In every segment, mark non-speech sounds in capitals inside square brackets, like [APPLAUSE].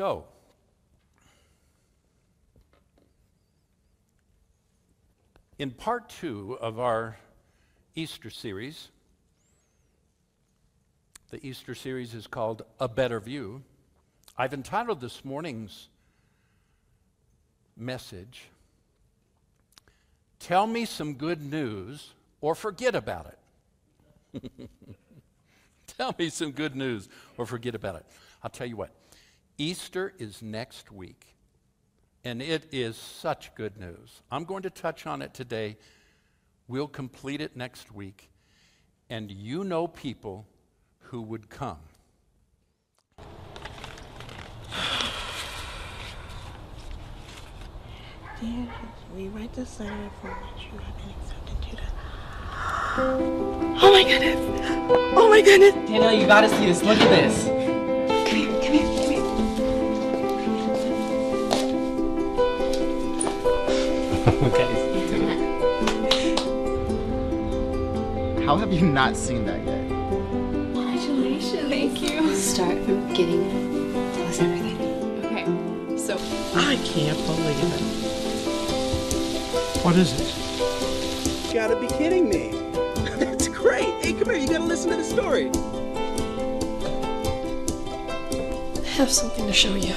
So, in part two of our Easter series, the Easter series is called A Better View. I've entitled this morning's message, Tell Me Some Good News or Forget About It. [LAUGHS] Tell me some good news or forget about it. I'll tell you what, Easter is next week, and it is such good news. I'm going to touch on it today. We'll complete it next week. And you know people who would come. Dear we write this letter for which you have been accepted to the. Oh my goodness! Oh my goodness! Danielle, you gotta see this. Look at this. Okay. How have you not seen that yet? Congratulations. Thank you. Start from beginning. Tell us everything. Okay, so. I can't believe it. What is it? You gotta be kidding me. [LAUGHS] That's great. Hey, come here. You gotta listen to the story. I have something to show you.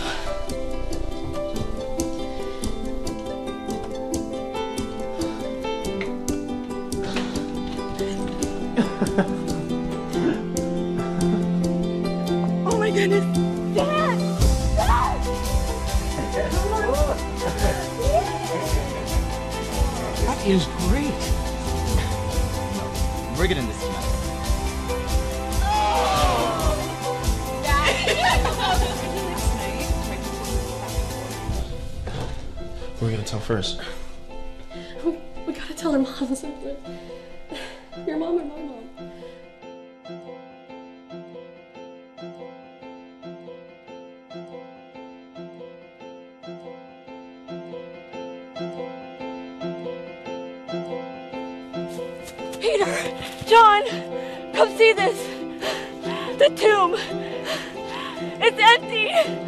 First. We, gotta tell her mom something. Your mom or my mom. Peter! John! Come see this! The tomb! It's empty!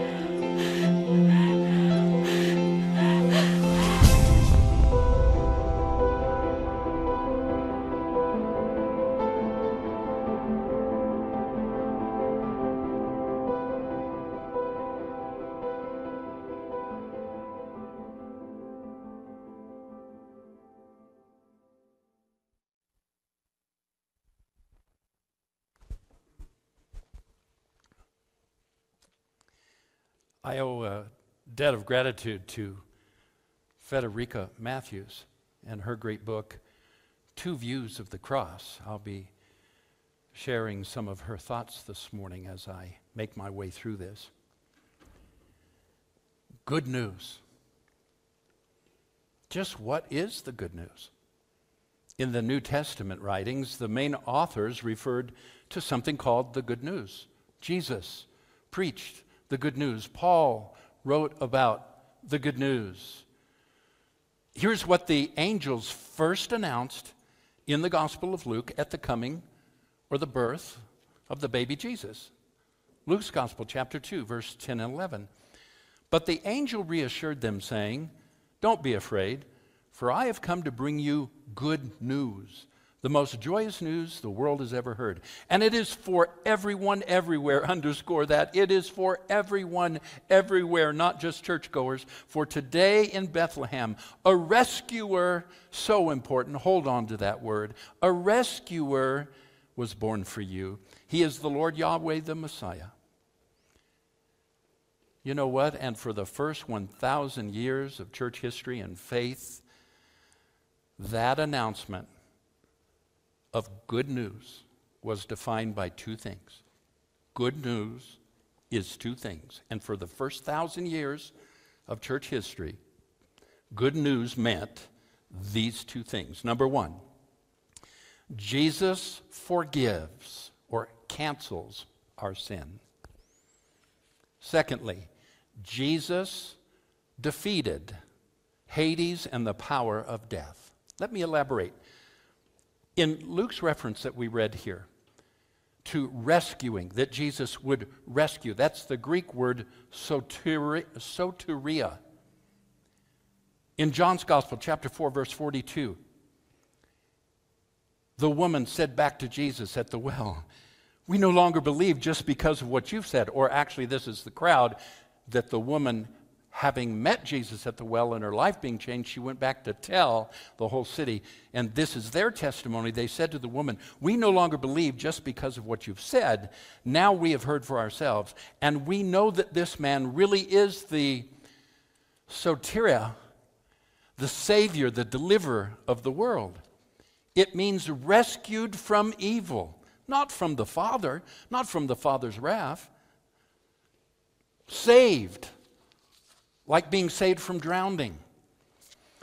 Of gratitude to Frederica Mathewes and her great book, Two Views of the Cross. I'll be sharing some of her thoughts this morning as I make my way through this. Good news. Just what is the good news? In the New Testament writings, the main authors referred to something called the good news. Jesus preached the good news. Paul wrote about the good news. Here's what the angels first announced in the Gospel of Luke at the coming or the birth of the baby Jesus. Luke's Gospel, chapter 2, verse 10 and 11. But the angel reassured them, saying, Don't be afraid, for I have come to bring you good news the most joyous news the world has ever heard. And it is for everyone everywhere, [LAUGHS] underscore that. It is for everyone everywhere, not just churchgoers. For today in Bethlehem, a rescuer, so important, hold on to that word, a rescuer was born for you. He is the Lord Yahweh, the Messiah. You know what? And for the first 1,000 years of church history and faith, that announcement of good news was defined by two things. Good news is two things. And for the first thousand years of church history, good news meant these two things. Number one, Jesus forgives or cancels our sin. Secondly, Jesus defeated Hades and the power of death. Let me elaborate. In Luke's reference that we read here, to rescuing, that Jesus would rescue. That's the Greek word soteria. In John's Gospel, chapter 4, verse 42, the woman said back to Jesus at the well, We no longer believe just because of what you've said. Or actually, this is the crowd that the woman having met Jesus at the well and her life being changed, she went back to tell the whole city. And this is their testimony. They said to the woman, We no longer believe just because of what you've said. Now we have heard for ourselves. And we know that this man really is the soteria, the Savior, the deliverer of the world. It means rescued from evil, not from the Father, not from the Father's wrath. Saved like being saved from drowning.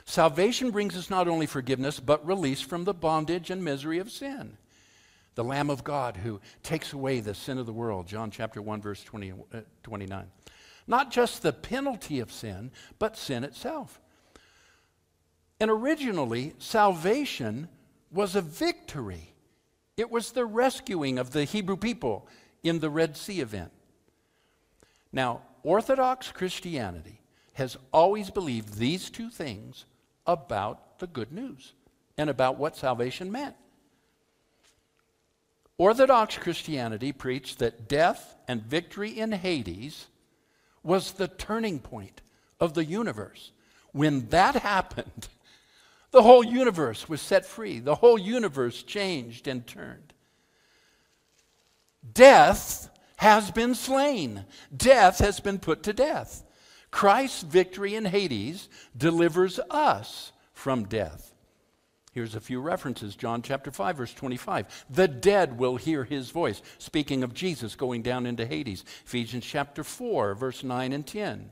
Salvation brings us not only forgiveness, but release from the bondage and misery of sin. The Lamb of God who takes away the sin of the world, John chapter 1, verse 20, uh, 29. Not just the penalty of sin, but sin itself. And originally, salvation was a victory. It was the rescuing of the Hebrew people in the Red Sea event. Now, Orthodox Christianity has always believed these two things about the good news and about what salvation meant. Orthodox Christianity preached that death and victory in Hades was the turning point of the universe. When that [LAUGHS] happened, the whole universe was set free, the whole universe changed and turned. Death has been slain, death has been put to death. Christ's victory in Hades delivers us from death. Here's a few references John chapter 5, verse 25. The dead will hear his voice. Speaking of Jesus going down into Hades. Ephesians chapter 4, verse 9 and 10.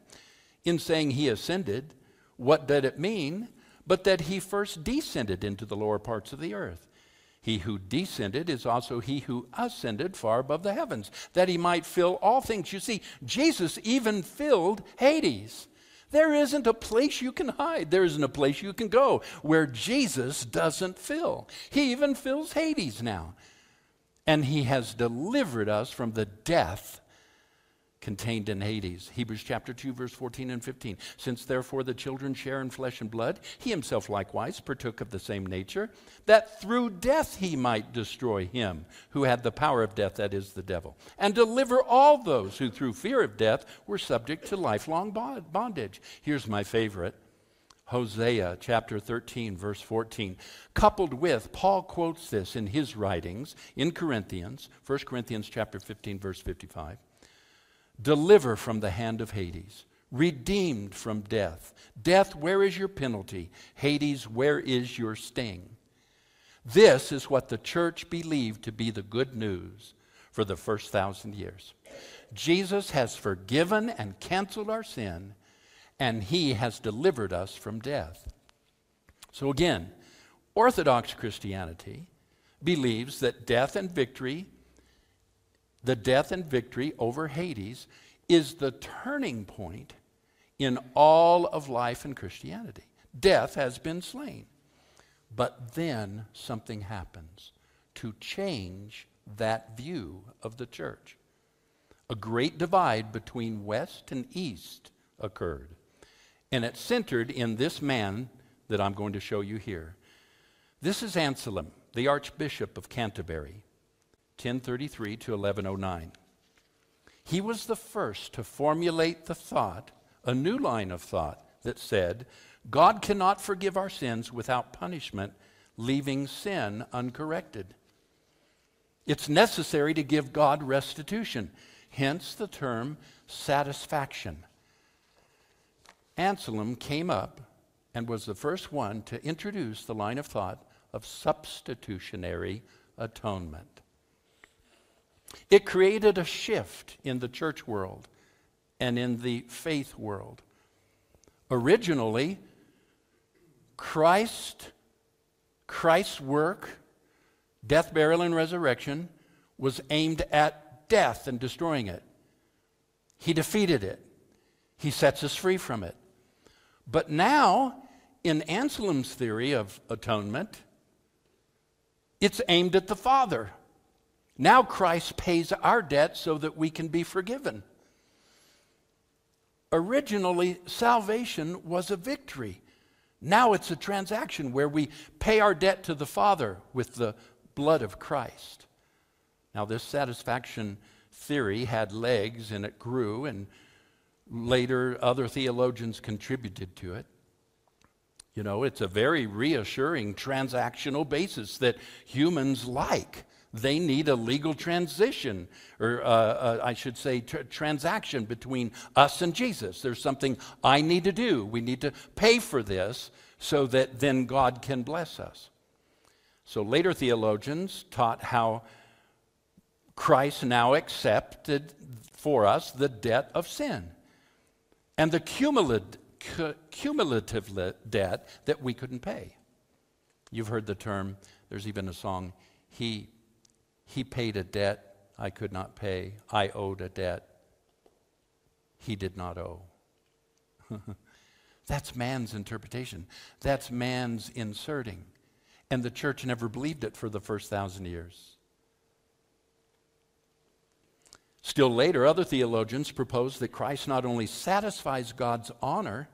In saying he ascended, what did it mean? But that he first descended into the lower parts of the earth. He who descended is also he who ascended far above the heavens, that he might fill all things. You see, Jesus even filled Hades. There isn't a place you can hide. There isn't a place you can go where Jesus doesn't fill. He even fills Hades now. And he has delivered us from the death contained in Hades. Hebrews chapter 2, verse 14 and 15. Since therefore the children share in flesh and blood, he himself likewise partook of the same nature, that through death he might destroy him who had the power of death, that is, the devil, and deliver all those who through fear of death were subject to lifelong bondage. Here's my favorite. Hosea chapter 13, verse 14. Coupled with, Paul quotes this in his writings in Corinthians, 1 Corinthians chapter 15, verse 55 deliver from the hand of Hades, redeemed from death. Death, where is your penalty? Hades, where is your sting? This is what the church believed to be the good news for the first thousand years. Jesus has forgiven and canceled our sin, and he has delivered us from death. So, again, Orthodox Christianity believes that death and victory the death and victory over Hades is the turning point in all of life and Christianity. Death has been slain. But then something happens to change that view of the church. A great divide between West and East occurred. And it centered in this man that I'm going to show you here. This is Anselm, the Archbishop of Canterbury. 1033 to 1109. He was the first to formulate the thought, a new line of thought, that said, God cannot forgive our sins without punishment, leaving sin uncorrected. It's necessary to give God restitution, hence the term satisfaction. Anselm came up and was the first one to introduce the line of thought of substitutionary atonement. It created a shift in the church world and in the faith world. Originally, Christ, Christ's work, death, burial, and resurrection was aimed at death and destroying it. He defeated it. He sets us free from it. But now, in Anselm's theory of atonement, it's aimed at the Father Now Christ pays our debt so that we can be forgiven. Originally, salvation was a victory. Now it's a transaction where we pay our debt to the Father with the blood of Christ. Now, this satisfaction theory had legs and it grew, and later other theologians contributed to it. You know, it's a very reassuring transactional basis that humans like. They need a legal transition, or uh, uh, I should say, tr- transaction between us and Jesus. There's something I need to do. We need to pay for this so that then God can bless us. So later theologians taught how Christ now accepted for us the debt of sin and the cumulative, cumulative debt that we couldn't pay. You've heard the term, there's even a song, He, he paid a debt I could not pay. I owed a debt he did not owe. [LAUGHS] That's man's interpretation. That's man's inserting. And the church never believed it for the first thousand years. Still later, other theologians proposed that Christ not only satisfies God's honor,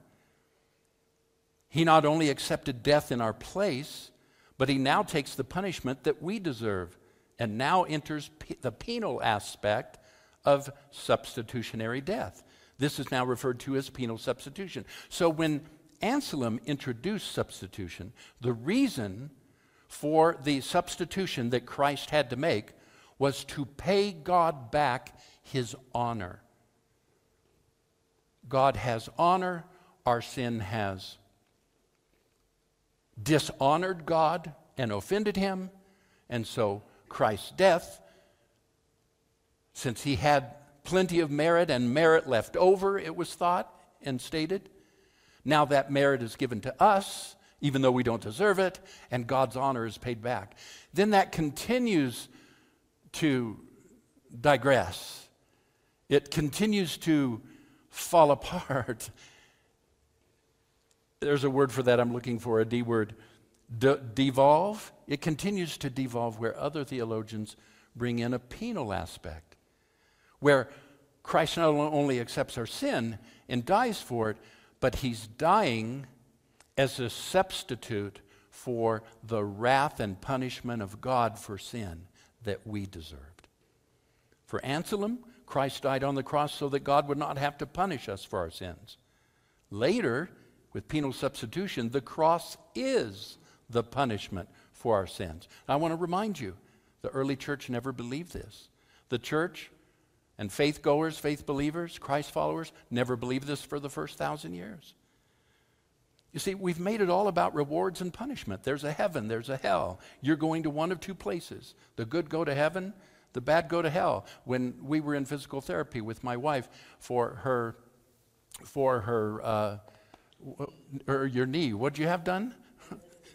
he not only accepted death in our place, but he now takes the punishment that we deserve and now enters p- the penal aspect of substitutionary death. This is now referred to as penal substitution. So when Anselm introduced substitution, the reason for the substitution that Christ had to make was to pay God back his honor. God has honor, our sin has dishonored God and offended him, and so Christ's death, since he had plenty of merit and merit left over, it was thought and stated, now that merit is given to us, even though we don't deserve it, and God's honor is paid back. Then that continues to digress. It continues to fall [LAUGHS] apart. There's a word for that I'm looking for, a D word. De- devolve. It continues to devolve where other theologians bring in a penal aspect, where Christ not only accepts our sin and dies for it, but he's dying as a substitute for the wrath and punishment of God for sin that we deserved. For Anselm, Christ died on the cross so that God would not have to punish us for our sins. Later, with penal substitution, the cross is the punishment for our sins. I want to remind you, the early church never believed this. The church and faith goers, faith believers, Christ followers never believed this for the first thousand years. You see, we've made it all about rewards and punishment. There's a heaven, there's a hell. You're going to one of two places. The good go to heaven, the bad go to hell. When we were in physical therapy with my wife for her, for her, uh, her your knee, what'd you have done?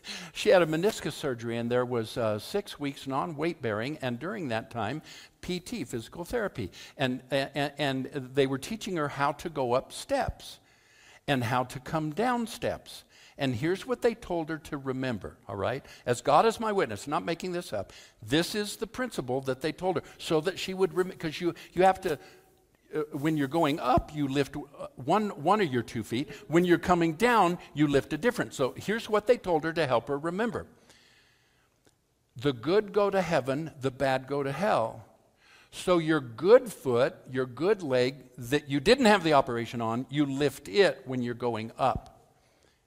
[LAUGHS] she had a meniscus surgery, and there was uh, six weeks non-weight bearing, and during that time, PT, physical therapy, and, and and they were teaching her how to go up steps and how to come down steps. And here's what they told her to remember, all right? As God is my witness, not making this up. This is the principle that they told her so that she would remember, because you, you have to, when you're going up, you lift uh, one, one of your two feet. When you're coming down, you lift a different. So here's what they told her to help her remember the good go to heaven, the bad go to hell. So your good foot, your good leg that you didn't have the operation on, you lift it when you're going up.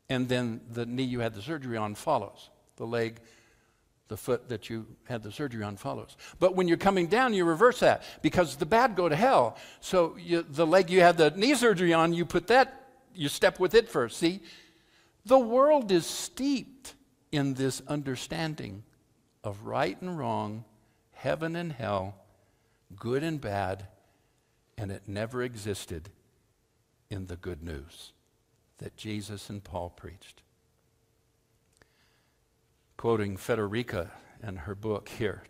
And then the knee you had the surgery on follows. The leg, the foot that you had the surgery on follows. But when you're coming down, you reverse that because the bad go to hell. So you, the leg you had the knee surgery on, you put that, you step with it first. See? The world is steeped in this understanding of right and wrong, heaven and hell good and bad, and it never existed in the good news that Jesus and Paul preached. Quoting Frederica and her book here,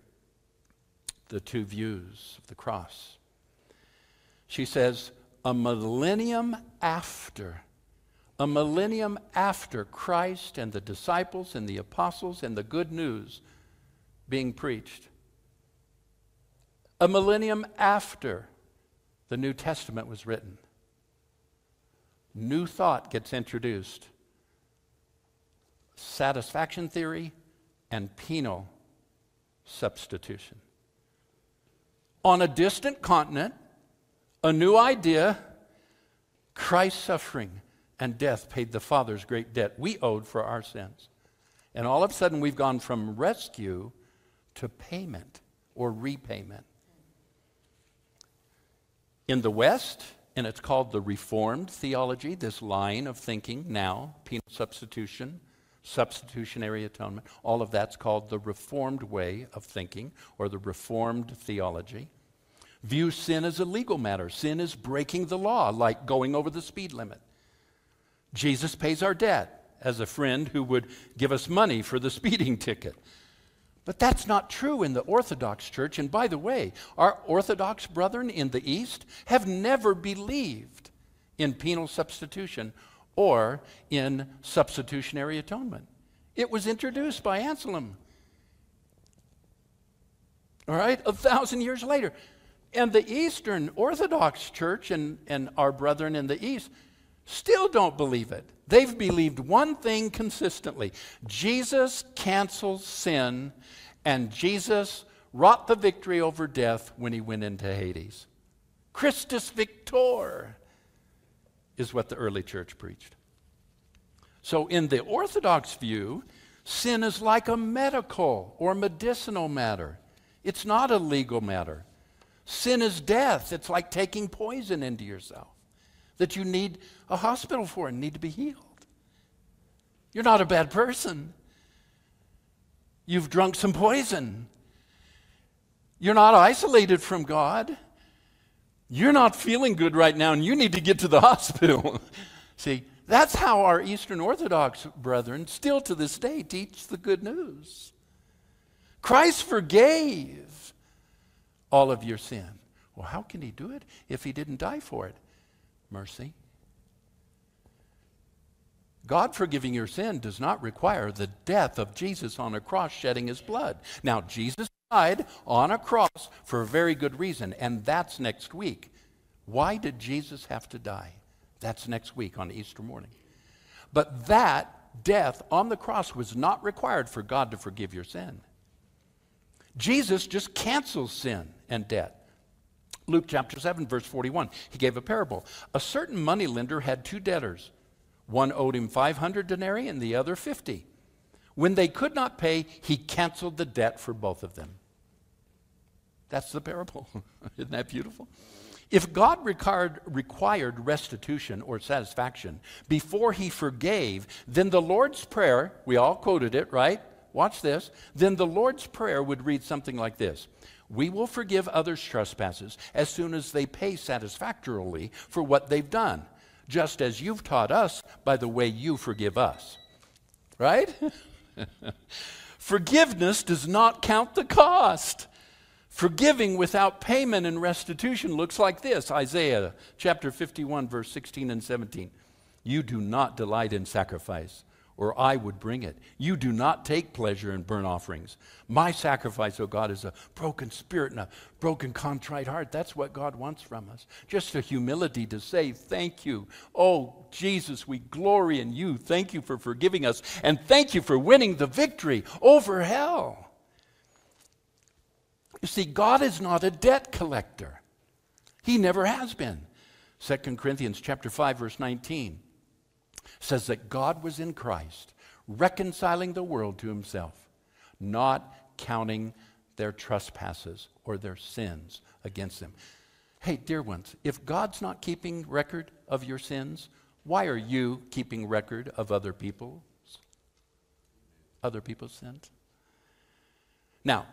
The Two Views of the Cross, she says, A millennium after, a millennium after Christ and the disciples and the apostles and the good news being preached, A millennium after the New Testament was written, new thought gets introduced. Satisfaction theory and penal substitution. On a distant continent, a new idea Christ's suffering and death paid the Father's great debt we owed for our sins. And all of a sudden, we've gone from rescue to payment or repayment. In the West, and it's called the Reformed theology, this line of thinking now, penal substitution, substitutionary atonement, all of that's called the Reformed way of thinking or the Reformed theology. View sin as a legal matter. Sin is breaking the law, like going over the speed limit. Jesus pays our debt as a friend who would give us money for the [LAUGHS] speeding ticket. But that's not true in the Orthodox Church. And by the way, our Orthodox brethren in the East have never believed in penal substitution or in substitutionary atonement. It was introduced by Anselm. All right, a thousand years later. And the Eastern Orthodox Church and, and our brethren in the East still don't believe it. They've believed one thing consistently Jesus cancels sin, and Jesus wrought the victory over death when he went into Hades. Christus Victor is what the early church preached. So, in the Orthodox view, sin is like a medical or medicinal matter, it's not a legal matter. Sin is death, it's like taking poison into yourself that you need a hospital for and need to be healed. You're not a bad person. You've drunk some poison. You're not isolated from God. You're not feeling good right now, and you need to get to the [LAUGHS] hospital. See, that's how our Eastern Orthodox brethren, still to this day, teach the good news. Christ forgave all of your sin. Well, how can he do it if he didn't die for it? Mercy. God forgiving your sin does not require the death of Jesus on a cross shedding his blood. Now, Jesus died on a cross for a very good reason, and that's next week. Why did Jesus have to die? That's next week on Easter morning. But that death on the cross was not required for God to forgive your sin. Jesus just cancels sin and debt. Luke chapter 7, verse 41, he gave a parable. A certain moneylender had two debtors. One owed him 500 denarii and the other 50. When they could not pay, he canceled the debt for both of them. That's the parable. [LAUGHS] Isn't that beautiful? If God required, restitution or satisfaction before he forgave, then the Lord's Prayer, we all quoted it, right? Watch this. Then the Lord's Prayer would read something like this We will forgive others' trespasses as soon as they pay satisfactorily for what they've done just as you've taught us by the way you forgive us. Right? [LAUGHS] Forgiveness does not count the cost. Forgiving without payment and restitution looks like this Isaiah chapter 51, verse 16 and 17. You do not delight in sacrifice or I would bring it. You do not take pleasure in burnt offerings. My sacrifice, O God, is a broken spirit and a broken, contrite heart. That's what God wants from us. Just a humility to say, Thank you. Oh, Jesus, we glory in you. Thank you for forgiving us. And thank you for winning the victory over hell. You see, God is not a debt collector, He never has been. 2 Corinthians chapter 5, verse 19 says that God was in Christ, reconciling the world to himself, not counting their trespasses or their sins against them. Hey, dear ones, if God's not keeping record of your sins, why are you keeping record of other people's other people's sins? Now,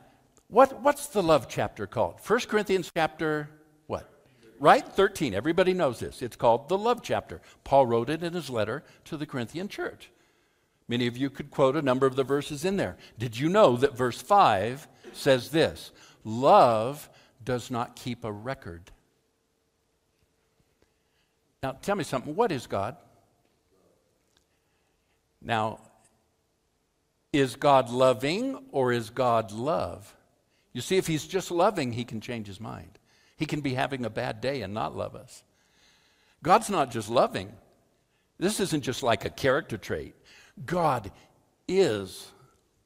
what, what's the love chapter called? 1 Corinthians chapter what? right? 13. Everybody knows this. It's called the love chapter. Paul wrote it in his letter to the Corinthian church. Many of you could quote a number of the verses in there. Did you know that verse 5 says this Love does not keep a record? Now, tell me something. What is God? Now, is God loving or is God love? You see, if he's just loving, he can change his mind. He can be having a bad day and not love us. God's not just loving. This isn't just like a character trait. God is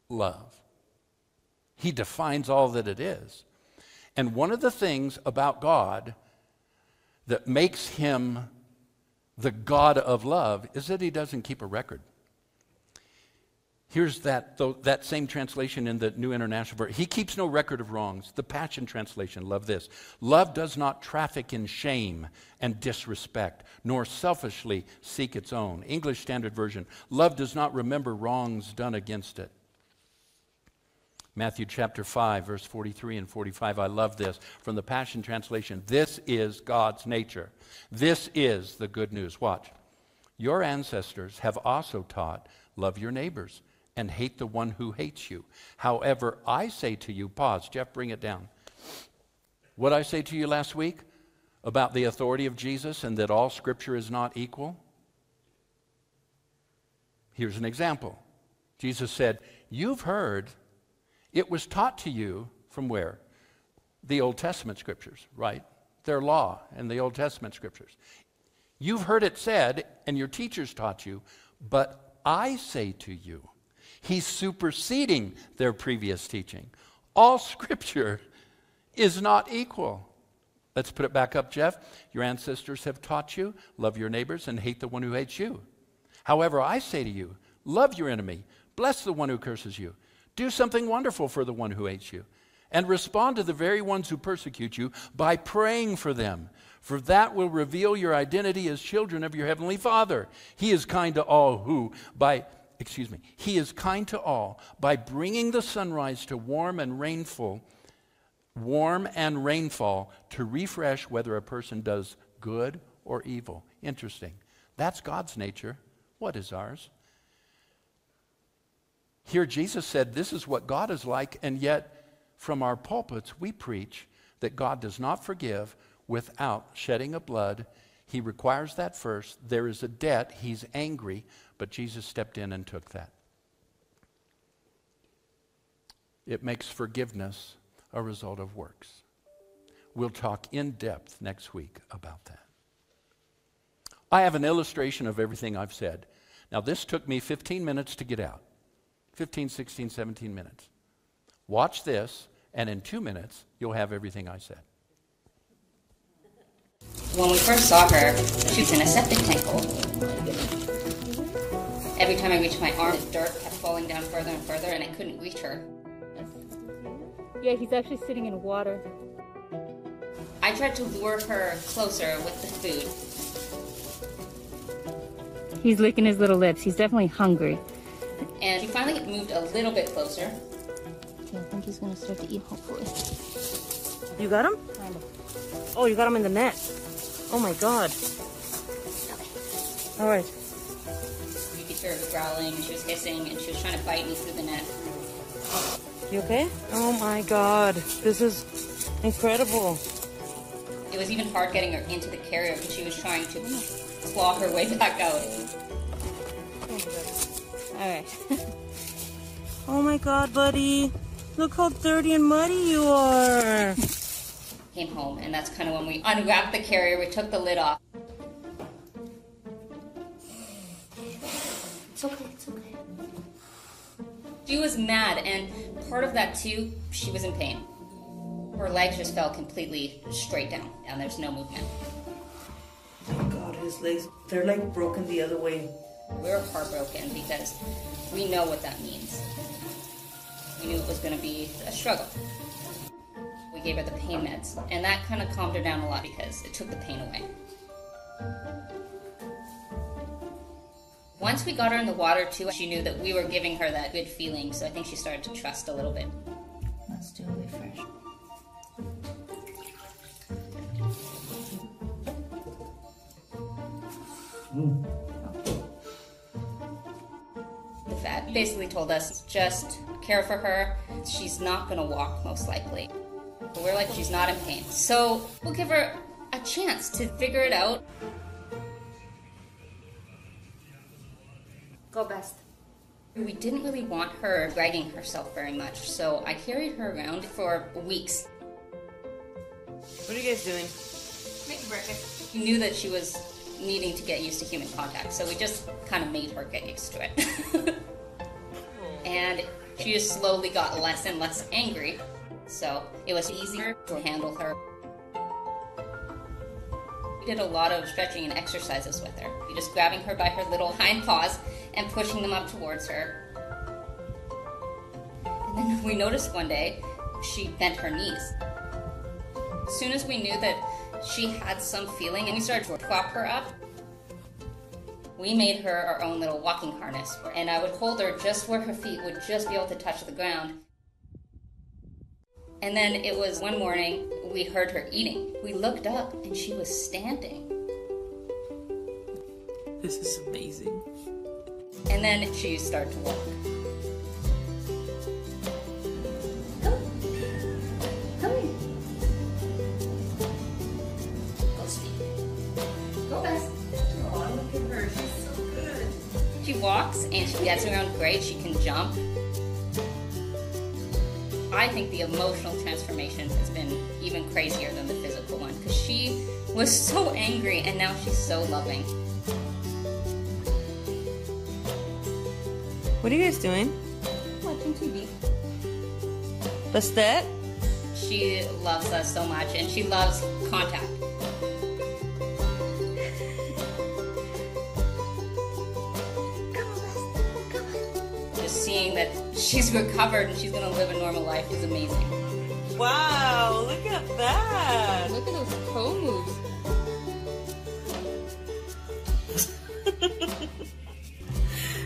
love. He defines all that it is. And one of the things about God that makes him the God of love is that he doesn't keep a record. Here's that, though, that same translation in the New International Version. He keeps no record of wrongs. The Passion Translation, love this. Love does not traffic in shame and disrespect, nor selfishly seek its own. English Standard Version, love does not remember wrongs done against it. Matthew chapter 5, verse 43 and 45. I love this from the Passion Translation. This is God's nature. This is the good news. Watch. Your ancestors have also taught love your neighbors and hate the one who hates you. However, I say to you, pause, Jeff, bring it down. What I say to you last week about the authority of Jesus and that all scripture is not equal? Here's an example. Jesus said, You've heard, it was taught to you from where? The Old Testament scriptures, right? Their law and the Old Testament scriptures. You've heard it said, and your teachers taught you, but I say to you, He's superseding their previous teaching. All scripture is not equal. Let's put it back up, Jeff. Your ancestors have taught you love your neighbors and hate the one who hates you. However, I say to you, love your enemy, bless the one who curses you, do something wonderful for the one who hates you, and respond to the very ones who persecute you by praying for them. For that will reveal your identity as children of your heavenly Father. He is kind to all who, by excuse me, he is kind to all by bringing the sunrise to warm and rainful, warm and rainfall to refresh whether a person does good or evil. Interesting. That's God's nature. What is ours? Here, Jesus said, This is what God is like, and yet from our pulpits, we preach that God does not forgive without shedding of blood. He requires that first. There is a debt. He's angry. But Jesus stepped in and took that. It makes forgiveness a result of works. We'll talk in depth next week about that. I have an illustration of everything I've said. Now, this took me 15 minutes to get out 15, 16, 17 minutes. Watch this, and in two minutes, you'll have everything I said. When we first saw her, she was in a septic tank hole. Every time I reached my arm, the dirt kept falling down further and further, and I couldn't reach her. Yeah, he's actually sitting in water. I tried to lure her closer with the food. He's licking his little lips. He's definitely hungry. And he finally moved a little bit closer. Okay, I think he's gonna start to eat, hopefully. You got him? Kind of. Oh, you got him in the net. Oh my god. All right She was growling, she was hissing, and she was trying to bite me through the net. You okay? Oh my god, this is incredible. It was even hard getting her into the carrier because she was trying to claw her way back out. Alright. [LAUGHS] oh my god, buddy. Look how dirty and muddy you are. [LAUGHS] Came home, and that's kind of when we unwrapped the carrier, we took the lid off. It's okay, it's okay. She was mad, and part of that too, she was in pain. Her legs just fell completely straight down, and there's no movement. Oh God, his legs, they're like broken the other way. We're heartbroken because we know what that means. We knew it was going to be a struggle. Gave her the pain meds, and that kind of calmed her down a lot because it took the pain away. Once we got her in the water too, she knew that we were giving her that good feeling, so I think she started to trust a little bit. Let's do a refresh. The vet basically told us just care for her. She's not gonna walk most likely. But we're like, she's not in pain. So we'll give her a chance to figure it out. Go best. We didn't really want her dragging herself very much, so I carried her around for weeks. What are you guys doing? Making breakfast. We knew that she was needing to get used to human contact, so we just kind of made her get used to it. [LAUGHS] and she just slowly got less and less angry, so it was easier to handle her. We did a lot of stretching and exercises with her. We just grabbing her by her little hind paws and pushing them up towards her. And then [LAUGHS] we noticed one day she bent her knees. As soon as we knew that she had some feeling and we started to prop her up, we made her our own little walking harness. And I would hold her just where her feet would just be able to touch the ground. And then it was one morning we heard her eating. We looked up and she was standing. This is amazing. And then she started to walk. Come here. Go speed. Go fast. Oh, look at her. She's so good. She walks and she gets around great. She can jump. I think the emotional transformation has been even crazier than the physical one because she was [LAUGHS] so angry and now she's so loving. What are you guys doing? Watching TV. Bastet? She loves us so much and she loves contact. She's recovered and she's gonna live a normal life is amazing. Wow, look at that. Look at those toe moves.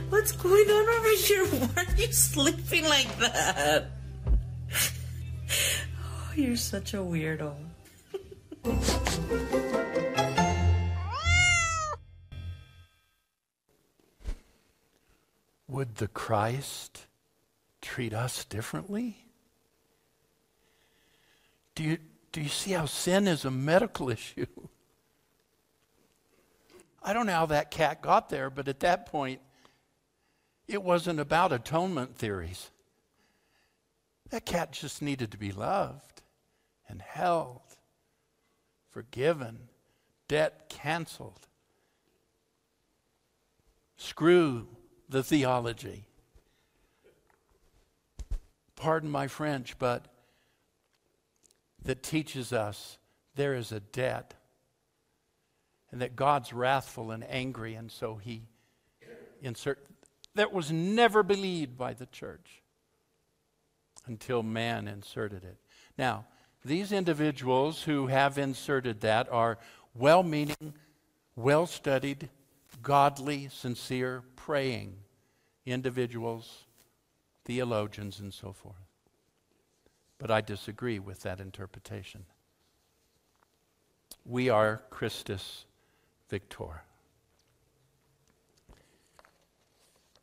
[LAUGHS] What's going on over here? [LAUGHS] Why are you sleeping like that? [LAUGHS] Oh, you're such a weirdo. Would the Christ treat us differently? Do you, do you see how sin is a medical [LAUGHS] issue? I don't know how that cat got there, but at that point, it wasn't about atonement theories. That cat just needed to be loved and held, forgiven, debt canceled. Screw the theology. Pardon my French, but that teaches us there is a debt and that God's wrathful and angry, and so he insert that was never believed by the church until man inserted it. Now, these individuals who have inserted that are well meaning, well studied, godly, sincere, praying individuals, theologians, and so forth. But I disagree with that interpretation. We are Christus Victor.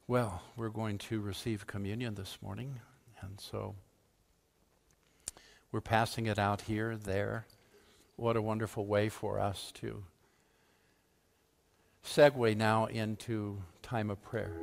Well, we're going to receive communion this morning, and so we're passing it out here, there. What a wonderful way for us to segue now into time of prayer.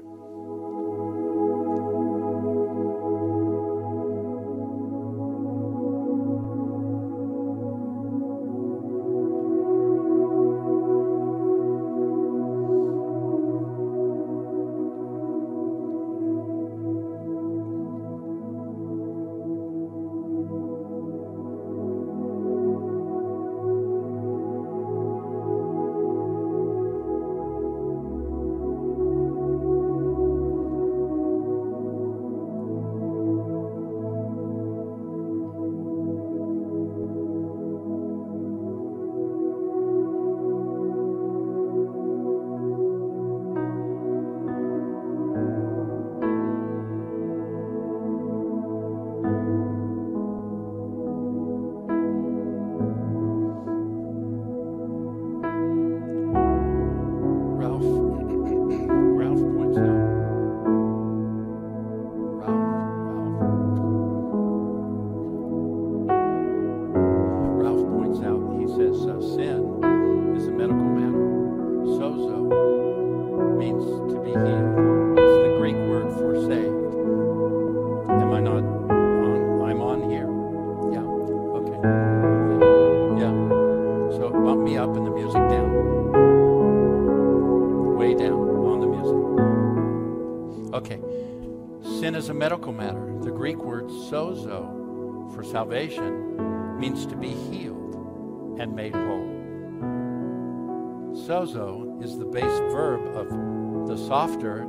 Salvation means to be healed and made whole. Sozo is the base verb of the softer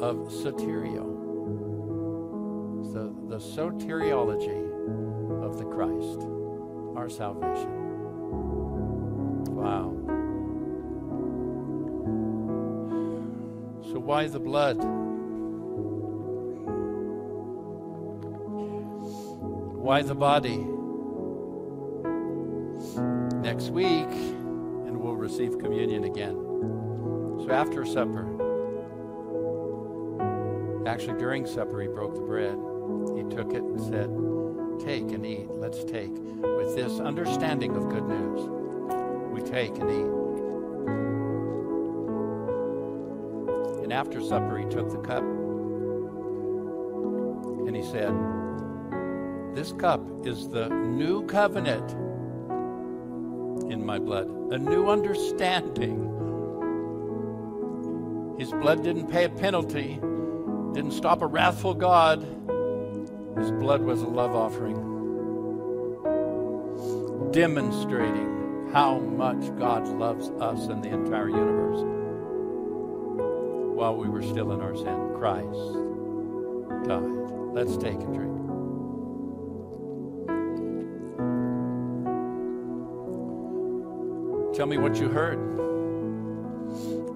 of soteria. The, the soteriology of the Christ, our salvation. Wow. So, why the blood? Why the body? Next week, and we'll receive communion again. So, after supper, actually during supper, he broke the bread. He took it and said, Take and eat. Let's take. With this understanding of good news, we take and eat. And after supper, he took the cup and he said, This cup is the new covenant in my blood, a new understanding. His blood didn't pay a penalty, didn't stop a wrathful God. His blood was a love offering, demonstrating how much God loves us and the entire universe. While we were still in our sin, Christ died. Let's take a drink. Tell me what you heard.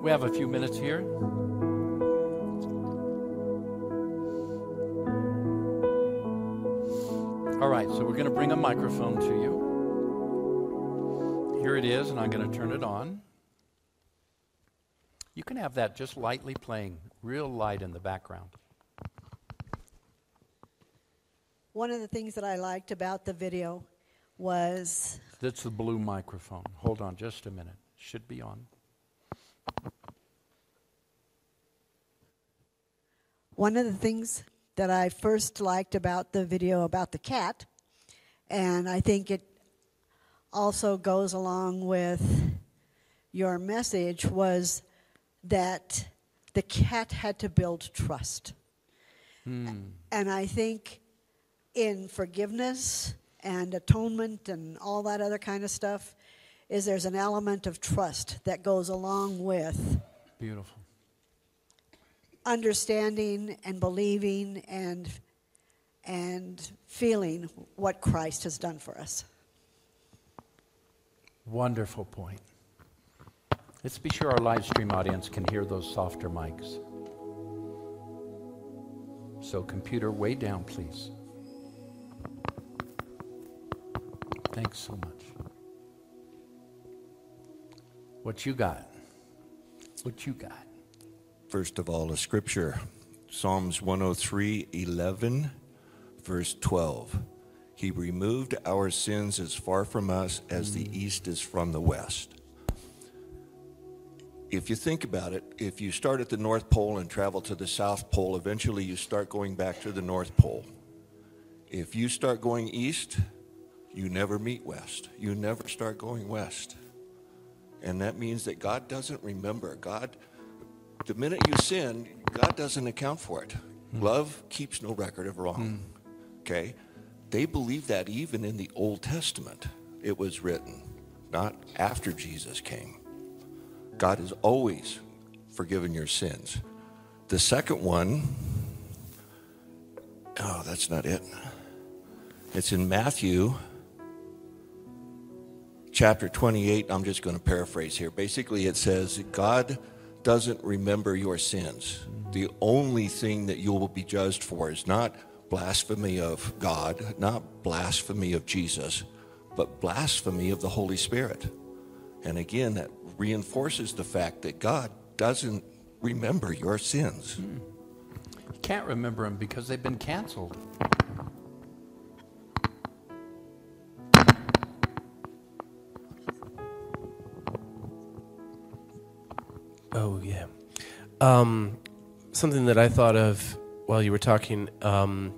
We have a few minutes here. All right, so we're going to bring a microphone to you. Here it is, and I'm going to turn it on. You can have that just lightly playing, real light in the background. One of the things that I liked about the video was That's the blue microphone. Hold on just a minute. Should be on. one of the things that I first liked about the video about the cat, and I think it also goes along with your message, was that the cat had to build trust. Hmm. And I think in forgiveness and atonement and all that other kind of stuff is there's an element of trust that goes along with Beautiful. understanding and believing and and feeling what Christ has done for us. Wonderful point. Let's be sure our live stream audience can hear those softer mics. So, computer, way down, please. Thanks so much. What you got? What you got? First of all, a scripture Psalms 103 11, verse 12. He removed our sins as far from us as the mm. east is from the west. If you think about it, if you start at the North Pole and travel to the South Pole, eventually you start going back to the North Pole. If you start going east, you never meet west. You never start going west. And that means that God doesn't remember. God, the minute you sin, God doesn't account for it. Hmm. Love keeps no record of wrong. Hmm. Okay? They believe that even in the Old Testament, it was written, not after Jesus came. God has always forgiven your sins. The second one, oh, that's not it. It's in Matthew chapter 28. I'm just going to paraphrase here. Basically, it says, God doesn't remember your sins. The only thing that you will be judged for is not blasphemy of God, not blasphemy of Jesus, but blasphemy of the Holy Spirit. And again, that reinforces the fact that God doesn't remember your sins. Hmm. You can't remember them because they've been canceled. Oh yeah. Um, something that I thought of while you were talking. Um,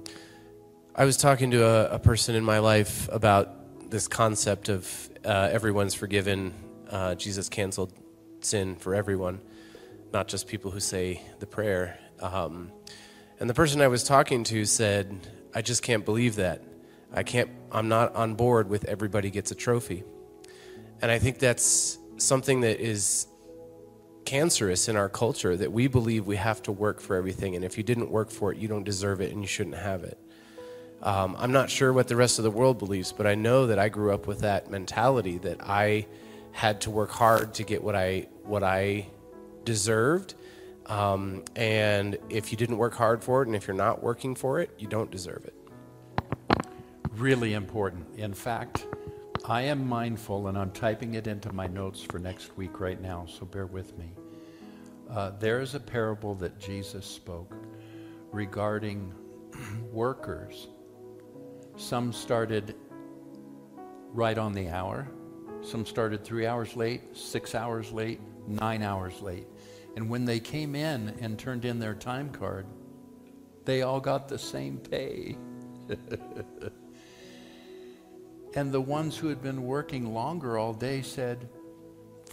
I was talking to a, a person in my life about this concept of uh, everyone's forgiven. Uh, Jesus canceled sin for everyone, not just people who say the prayer. Um, and the person I was talking to said, "I just can't believe that. I can't. I'm not on board with everybody gets a trophy." And I think that's something that is cancerous in our culture that we believe we have to work for everything, and if you didn't work for it, you don't deserve it and you shouldn't have it. Um, I'm not sure what the rest of the world believes, but I know that I grew up with that mentality that I had to work hard to get what I what I deserved. Um, and if you didn't work hard for it, and if you're not working for it, you don't deserve it. Really important. In fact, I am mindful, and I'm typing it into my notes for next week right now, so bear with me. Uh, there is a parable that Jesus spoke regarding [CLEARS THROAT] workers. Some started right on the hour, some started three hours late, six hours late, nine hours late. And when they came in and turned in their time card, they all got the same pay. [LAUGHS] And the ones who had been working longer all day said,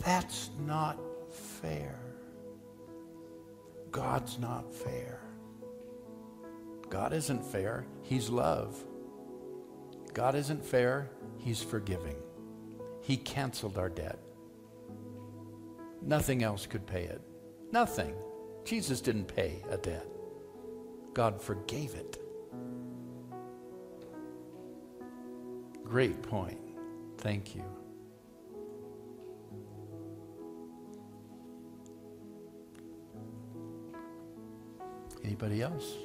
That's not fair. God's not fair. God isn't fair. He's love. God isn't fair. He's forgiving. He canceled our debt. Nothing else could pay it. Nothing. Jesus didn't pay a debt. God forgave it. Great point. Thank you. Anybody else?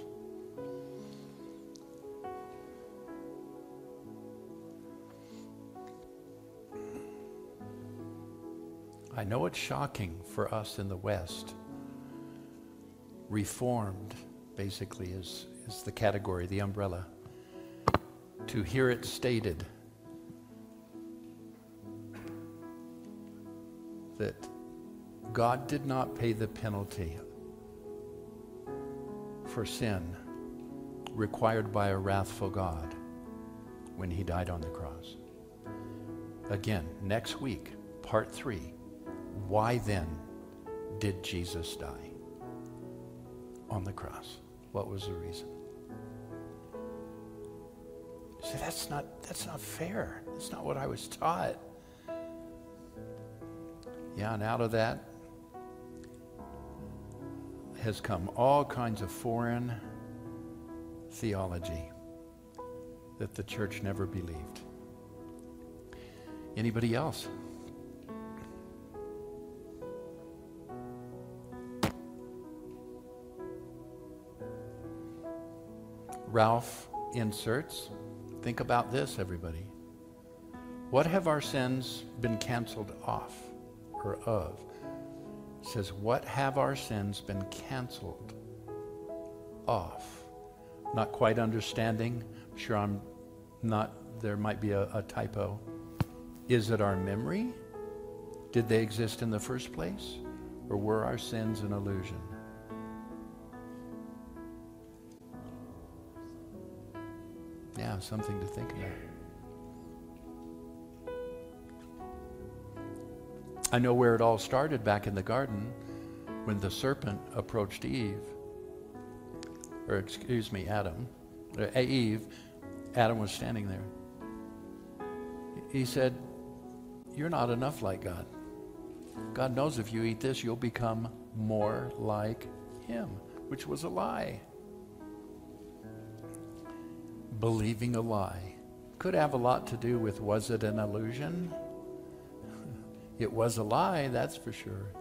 I know it's shocking for us in the West. Reformed, basically, is, is the category, the umbrella. To hear it stated that God did not pay the penalty for sin required by a wrathful God when he died on the cross. Again, next week, part three. Why then did Jesus die on the cross? What was the reason? See, that's not, that's not fair. That's not what I was taught. Yeah, and out of that has come all kinds of foreign theology that the church never believed. Anybody else? Ralph inserts. Think about this, everybody. What have our sins been canceled off of? It says, What have our sins been canceled off? Not quite understanding. I'm sure I'm not, there might be a, a typo. Is it our memory? Did they exist in the first place? Or were our sins an illusion? Yeah, something to think about. I know where it all started back in the garden when the serpent approached Eve, or excuse me, Adam, uh, Eve. Adam was standing there. He said, You're not enough like God. God knows if you eat this, you'll become more like Him, which was a lie believing a lie. Could have a lot to do with was it an illusion? It was a lie, that's for sure.